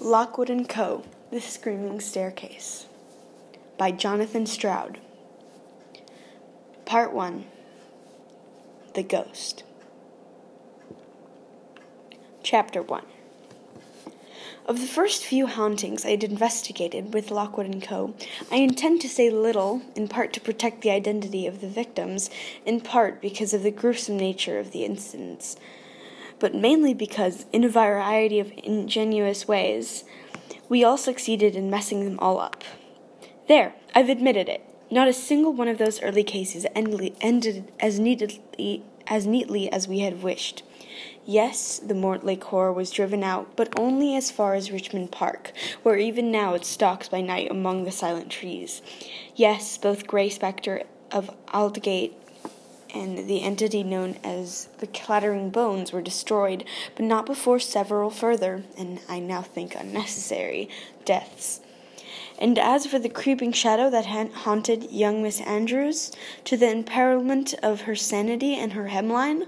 Lockwood and Co. The Screaming Staircase by Jonathan Stroud. Part 1 The Ghost. Chapter 1 Of the first few hauntings I had investigated with Lockwood and Co., I intend to say little, in part to protect the identity of the victims, in part because of the gruesome nature of the incidents but mainly because, in a variety of ingenious ways, we all succeeded in messing them all up. There, I've admitted it. Not a single one of those early cases ended as neatly as neatly as we had wished. Yes, the Mortlake Corpse was driven out, but only as far as Richmond Park, where even now it stalks by night among the silent trees. Yes, both Grey Spectre of Aldgate and the entity known as the Clattering Bones were destroyed, but not before several further, and I now think unnecessary, deaths. And as for the creeping shadow that haunted young Miss Andrews, to the imperilment of her sanity and her hemline,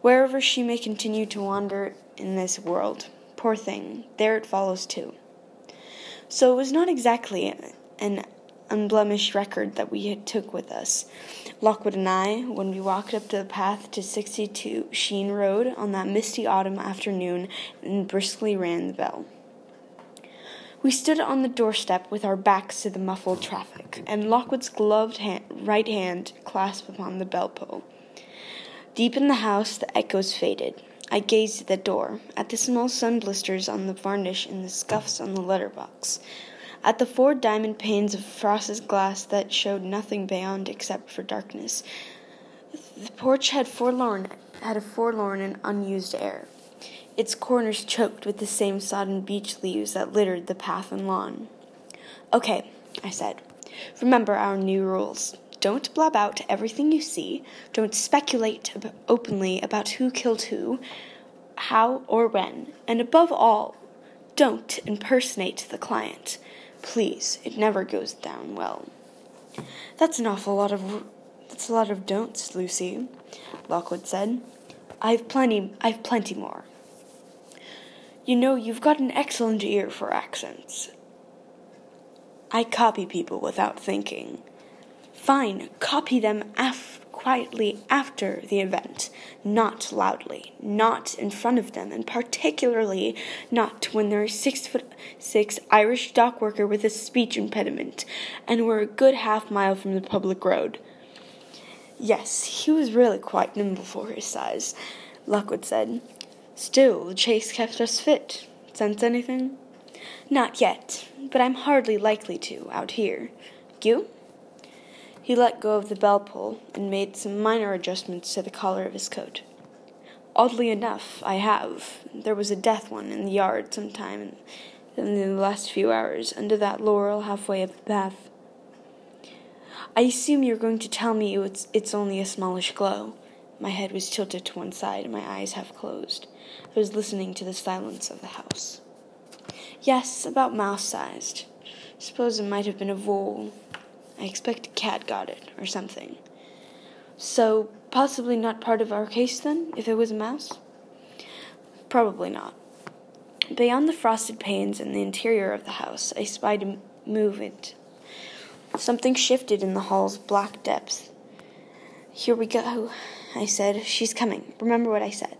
wherever she may continue to wander in this world, poor thing, there it follows too. So it was not exactly an unblemished record that we had took with us. Lockwood and I, when we walked up the path to 62 Sheen Road on that misty autumn afternoon and briskly rang the bell. We stood on the doorstep with our backs to the muffled traffic, and Lockwood's gloved hand, right hand clasped upon the bell pull. Deep in the house, the echoes faded. I gazed at the door, at the small sun blisters on the varnish and the scuffs on the letterbox at the four diamond panes of frosted glass that showed nothing beyond except for darkness. The porch had forlorn had a forlorn and unused air, its corners choked with the same sodden beech leaves that littered the path and lawn. Okay, I said. Remember our new rules. Don't blab out everything you see. Don't speculate openly about who killed who, how, or when. And above all, don't impersonate the client. Please, it never goes down well. That's an awful lot of that's a lot of don'ts, Lucy, Lockwood said. I've plenty I've plenty more. You know, you've got an excellent ear for accents. I copy people without thinking. Fine, copy them af- quietly after the event, not loudly, not in front of them, and particularly not when they're a six foot six Irish dock worker with a speech impediment, and we're a good half mile from the public road. Yes, he was really quite nimble for his size, Lockwood said. Still, the chase kept us fit. Sense anything? Not yet, but I'm hardly likely to out here. You? He let go of the bell pull and made some minor adjustments to the collar of his coat. Oddly enough, I have. There was a death one in the yard some time in the last few hours, under that laurel halfway up the path. I assume you're going to tell me it's, it's only a smallish glow. My head was tilted to one side and my eyes half closed. I was listening to the silence of the house. Yes, about mouse sized. Suppose it might have been a vole, I expect a cat got it, or something. So, possibly not part of our case then, if it was a mouse? Probably not. Beyond the frosted panes in the interior of the house, I spied a movement. Something shifted in the hall's black depths. Here we go, I said. She's coming. Remember what I said.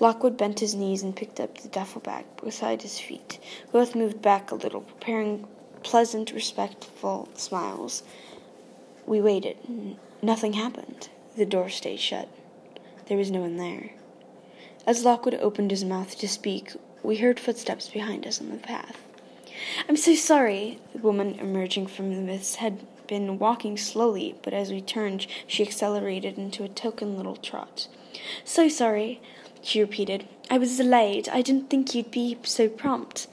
Lockwood bent his knees and picked up the duffel bag beside his feet. Both moved back a little, preparing pleasant, respectful smiles. We waited. Nothing happened. The door stayed shut. There was no one there. As Lockwood opened his mouth to speak, we heard footsteps behind us on the path. I'm so sorry. The woman emerging from the mist had been walking slowly, but as we turned, she accelerated into a token little trot. So sorry, she repeated. I was delayed. I didn't think you'd be so prompt.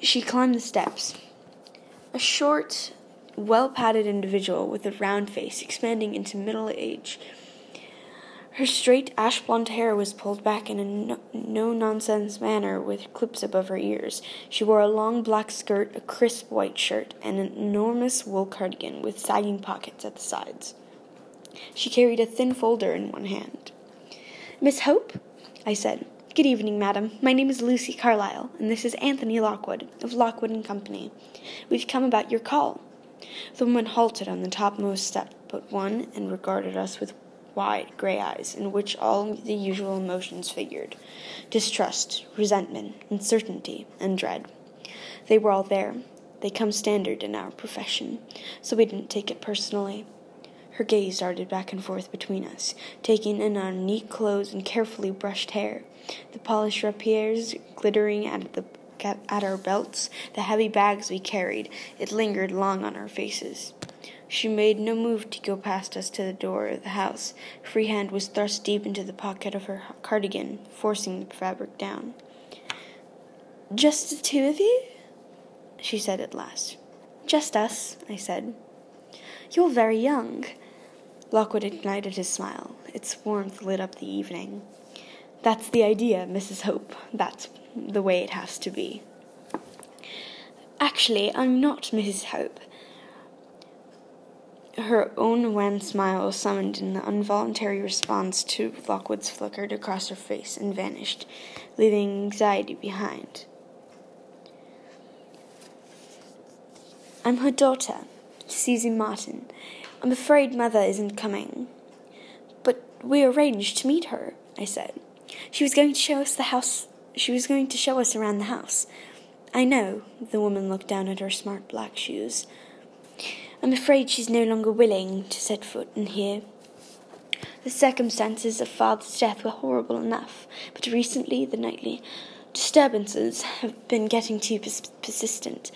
She climbed the steps. A short, well padded individual with a round face expanding into middle age. Her straight ash blonde hair was pulled back in a no nonsense manner with clips above her ears. She wore a long black skirt, a crisp white shirt, and an enormous wool cardigan with sagging pockets at the sides. She carried a thin folder in one hand. Miss Hope? I said. Good evening, madam. My name is Lucy Carlyle, and this is Anthony Lockwood, of Lockwood and Company. We've come about your call. The woman halted on the topmost step but one and regarded us with wide gray eyes in which all the usual emotions figured distrust, resentment, uncertainty, and dread. They were all there. They come standard in our profession, so we didn't take it personally. Her gaze darted back and forth between us, taking in our neat clothes and carefully brushed hair, the polished rapiers glittering at the at our belts, the heavy bags we carried. It lingered long on our faces. She made no move to go past us to the door of the house. Her free hand was thrust deep into the pocket of her cardigan, forcing the fabric down. Just the two of you? she said at last. Just us, I said. You're very young. Lockwood ignited his smile. Its warmth lit up the evening. That's the idea, Mrs. Hope. That's the way it has to be. Actually, I'm not Mrs. Hope. Her own wan smile summoned an involuntary response to Lockwood's flickered across her face and vanished, leaving anxiety behind. I'm her daughter, Susie Martin. I'm afraid Mother isn't coming. But we arranged to meet her, I said. She was going to show us the house. She was going to show us around the house. I know, the woman looked down at her smart black shoes. I'm afraid she's no longer willing to set foot in here. The circumstances of father's death were horrible enough, but recently the nightly disturbances have been getting too pers- persistent.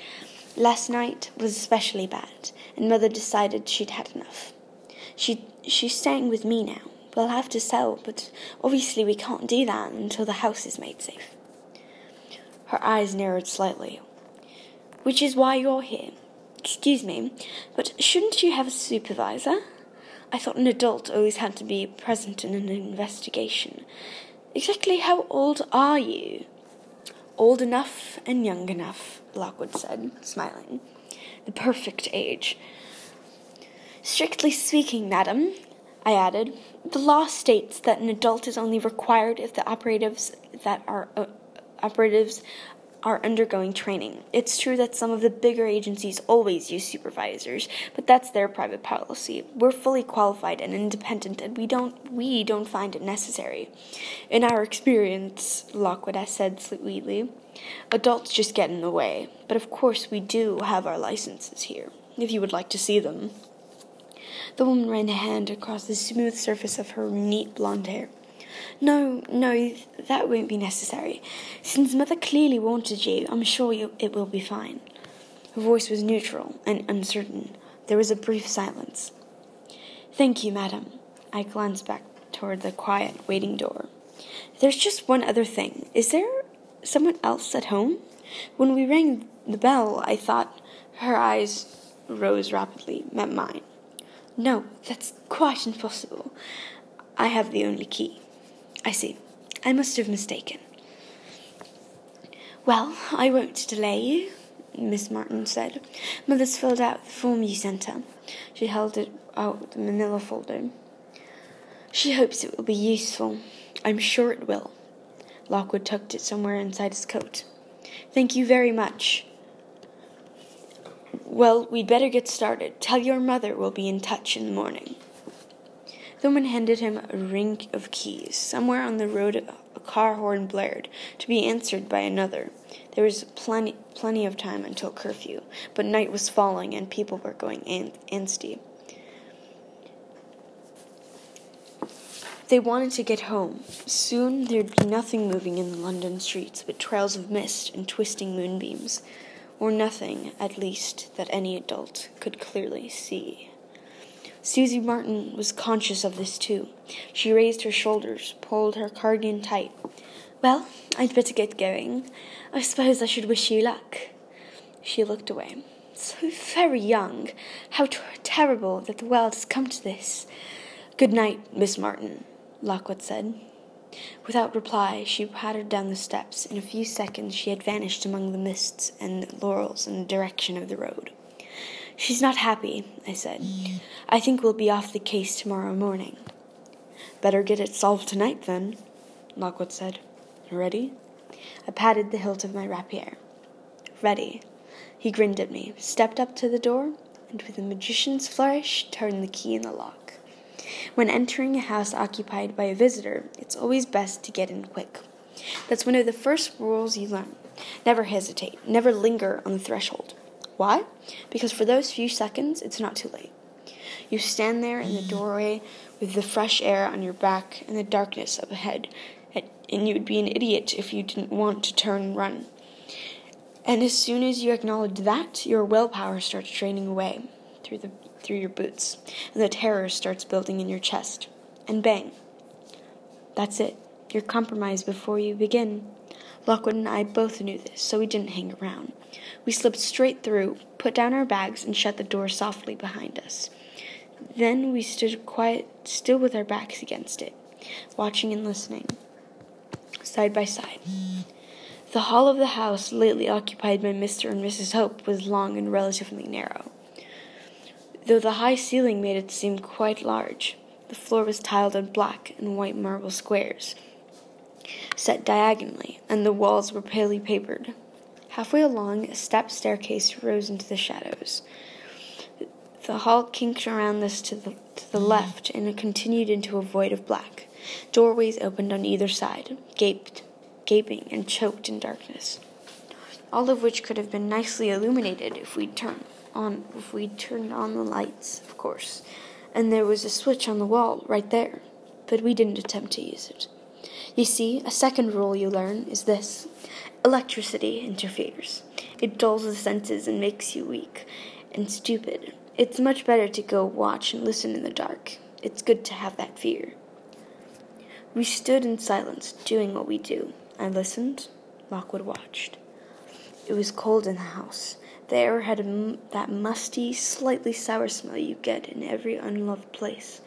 Last night was especially bad, and mother decided she'd had enough. She she's staying with me now. We'll have to sell, but obviously we can't do that until the house is made safe. Her eyes narrowed slightly. Which is why you're here. Excuse me, but shouldn't you have a supervisor? I thought an adult always had to be present in an investigation. Exactly how old are you? Old enough and young enough, Lockwood said, smiling. The perfect age. Strictly speaking, madam, I added, the law states that an adult is only required if the operatives that are uh, operatives are undergoing training. It's true that some of the bigger agencies always use supervisors, but that's their private policy. We're fully qualified and independent and we don't we don't find it necessary. In our experience, Lockwood has said sweetly, adults just get in the way. But of course we do have our licenses here, if you would like to see them. The woman ran a hand across the smooth surface of her neat blonde hair. No, no, that won't be necessary. Since Mother clearly wanted you, I'm sure you, it will be fine. Her voice was neutral and uncertain. There was a brief silence. Thank you, madam. I glanced back toward the quiet waiting door. There's just one other thing. Is there someone else at home? When we rang the bell, I thought her eyes rose rapidly, met mine. No, that's quite impossible. I have the only key. I see. I must have mistaken. Well, I won't delay you, Miss Martin said. Mother's filled out the form you sent her. She held it out the manila folder. She hopes it will be useful. I'm sure it will. Lockwood tucked it somewhere inside his coat. Thank you very much. Well, we'd better get started. Tell your mother we'll be in touch in the morning. The woman handed him a ring of keys. Somewhere on the road, a car horn blared, to be answered by another. There was plenty, plenty of time until curfew, but night was falling and people were going an- antsy. They wanted to get home. Soon there'd be nothing moving in the London streets but trails of mist and twisting moonbeams, or nothing, at least, that any adult could clearly see. Susie Martin was conscious of this too. She raised her shoulders, pulled her cardigan tight. Well, I'd better get going. I suppose I should wish you luck. She looked away. So very young. How terrible that the world has come to this. Good night, Miss Martin, Lockwood said. Without reply, she pattered down the steps. In a few seconds, she had vanished among the mists and laurels in the direction of the road. She's not happy, I said. I think we'll be off the case tomorrow morning. Better get it solved tonight, then, Lockwood said. Ready? I patted the hilt of my rapier. Ready. He grinned at me, stepped up to the door, and with a magician's flourish turned the key in the lock. When entering a house occupied by a visitor, it's always best to get in quick. That's one of the first rules you learn. Never hesitate, never linger on the threshold. Why? Because for those few seconds, it's not too late. You stand there in the doorway with the fresh air on your back and the darkness up ahead, and you would be an idiot if you didn't want to turn and run. And as soon as you acknowledge that, your willpower starts draining away through the through your boots, and the terror starts building in your chest. And bang. That's it. You're compromised before you begin. Lockwood and I both knew this, so we didn't hang around. We slipped straight through, put down our bags, and shut the door softly behind us. Then we stood quiet, still with our backs against it, watching and listening, side by side. The hall of the house lately occupied by Mr. and Mrs. Hope was long and relatively narrow, though the high ceiling made it seem quite large. The floor was tiled in black and white marble squares, set diagonally, and the walls were palely papered. Halfway along, a step staircase rose into the shadows. The hall kinked around this to the, to the left, and continued into a void of black. Doorways opened on either side, gaped, gaping and choked in darkness. All of which could have been nicely illuminated if we'd turned on if we turned on the lights, of course. And there was a switch on the wall right there, but we didn't attempt to use it. You see, a second rule you learn is this electricity interferes. It dulls the senses and makes you weak and stupid. It's much better to go watch and listen in the dark. It's good to have that fear. We stood in silence, doing what we do. I listened. Lockwood watched. It was cold in the house. The air had m- that musty, slightly sour smell you get in every unloved place.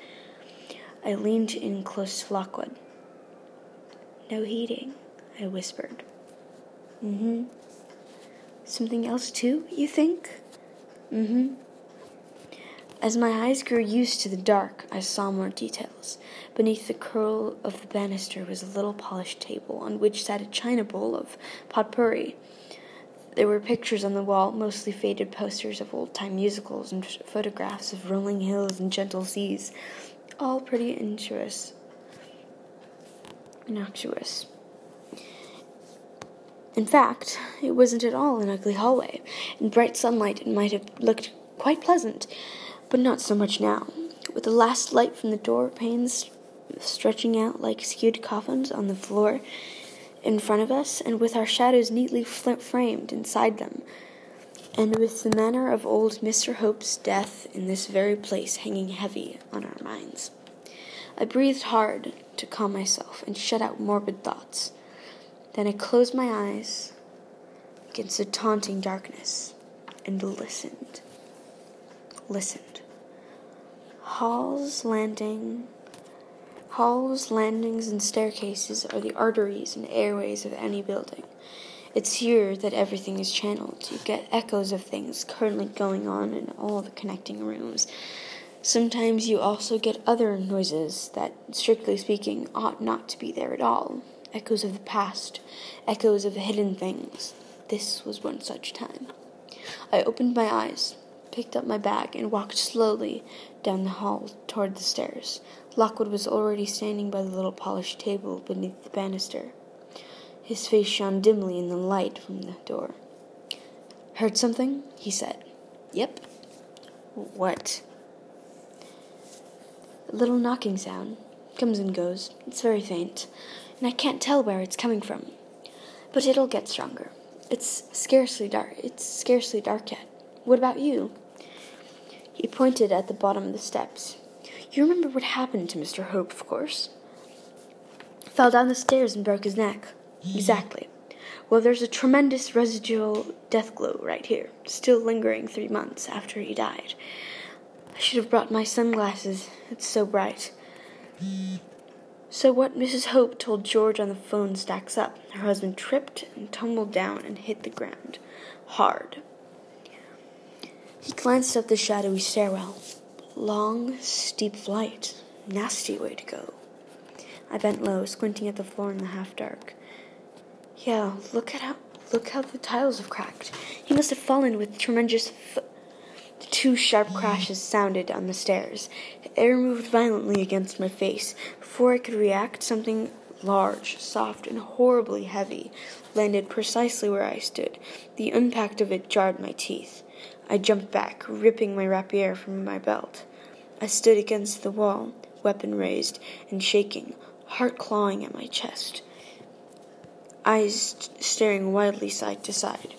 I leaned in close to Lockwood. No heating, I whispered. Mm hmm. Something else, too, you think? Mm hmm. As my eyes grew used to the dark, I saw more details. Beneath the curl of the banister was a little polished table on which sat a china bowl of potpourri. There were pictures on the wall, mostly faded posters of old time musicals and photographs of rolling hills and gentle seas, all pretty innocuous innocuous. In fact, it wasn't at all an ugly hallway. In bright sunlight, it might have looked quite pleasant, but not so much now. With the last light from the door panes stretching out like skewed coffins on the floor in front of us, and with our shadows neatly framed inside them, and with the manner of old Mr. Hope's death in this very place hanging heavy on our minds. I breathed hard to calm myself and shut out morbid thoughts. Then I closed my eyes against the taunting darkness and listened. Listened. Halls, landing, halls, landings, and staircases are the arteries and airways of any building. It's here that everything is channeled. You get echoes of things currently going on in all the connecting rooms. Sometimes you also get other noises that, strictly speaking, ought not to be there at all. Echoes of the past, echoes of hidden things. This was one such time. I opened my eyes, picked up my bag, and walked slowly down the hall toward the stairs. Lockwood was already standing by the little polished table beneath the banister. His face shone dimly in the light from the door. Heard something? he said. Yep. What? Little knocking sound. Comes and goes. It's very faint, and I can't tell where it's coming from. But it'll get stronger. It's scarcely dark. It's scarcely dark yet. What about you? He pointed at the bottom of the steps. You remember what happened to Mr. Hope, of course. Fell down the stairs and broke his neck. Exactly. Well, there's a tremendous residual death glow right here, still lingering three months after he died. I should have brought my sunglasses. It's so bright. So, what Mrs. Hope told George on the phone stacks up. Her husband tripped and tumbled down and hit the ground. Hard. He glanced up the shadowy stairwell. Long, steep flight. Nasty way to go. I bent low, squinting at the floor in the half dark. Yeah, look at how look how the tiles have cracked. He must have fallen with tremendous. Two sharp crashes sounded on the stairs. The air moved violently against my face. Before I could react, something large, soft, and horribly heavy landed precisely where I stood. The impact of it jarred my teeth. I jumped back, ripping my rapier from my belt. I stood against the wall, weapon raised and shaking, heart clawing at my chest, eyes staring wildly side to side.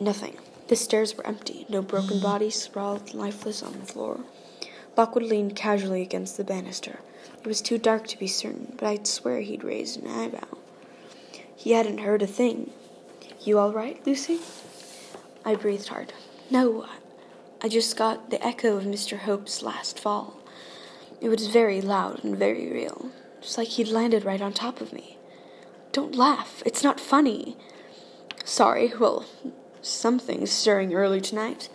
Nothing. The stairs were empty. No broken bodies sprawled lifeless on the floor. Lockwood leaned casually against the banister. It was too dark to be certain, but I'd swear he'd raised an eyebrow. He hadn't heard a thing. You all right, Lucy? I breathed hard. No, I just got the echo of Mr. Hope's last fall. It was very loud and very real, just like he'd landed right on top of me. Don't laugh. It's not funny. Sorry. Well, something's stirring early tonight.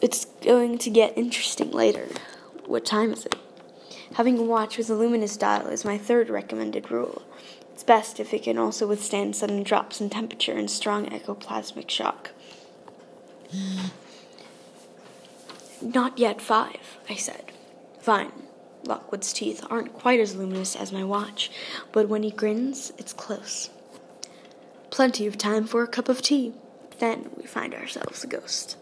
It's going to get interesting later. What time is it? Having a watch with a luminous dial is my third recommended rule. It's best if it can also withstand sudden drops in temperature and strong ectoplasmic shock. Not yet five, I said. Fine. Lockwood's teeth aren't quite as luminous as my watch, but when he grins, it's close. Plenty of time for a cup of tea. Then we find ourselves a ghost.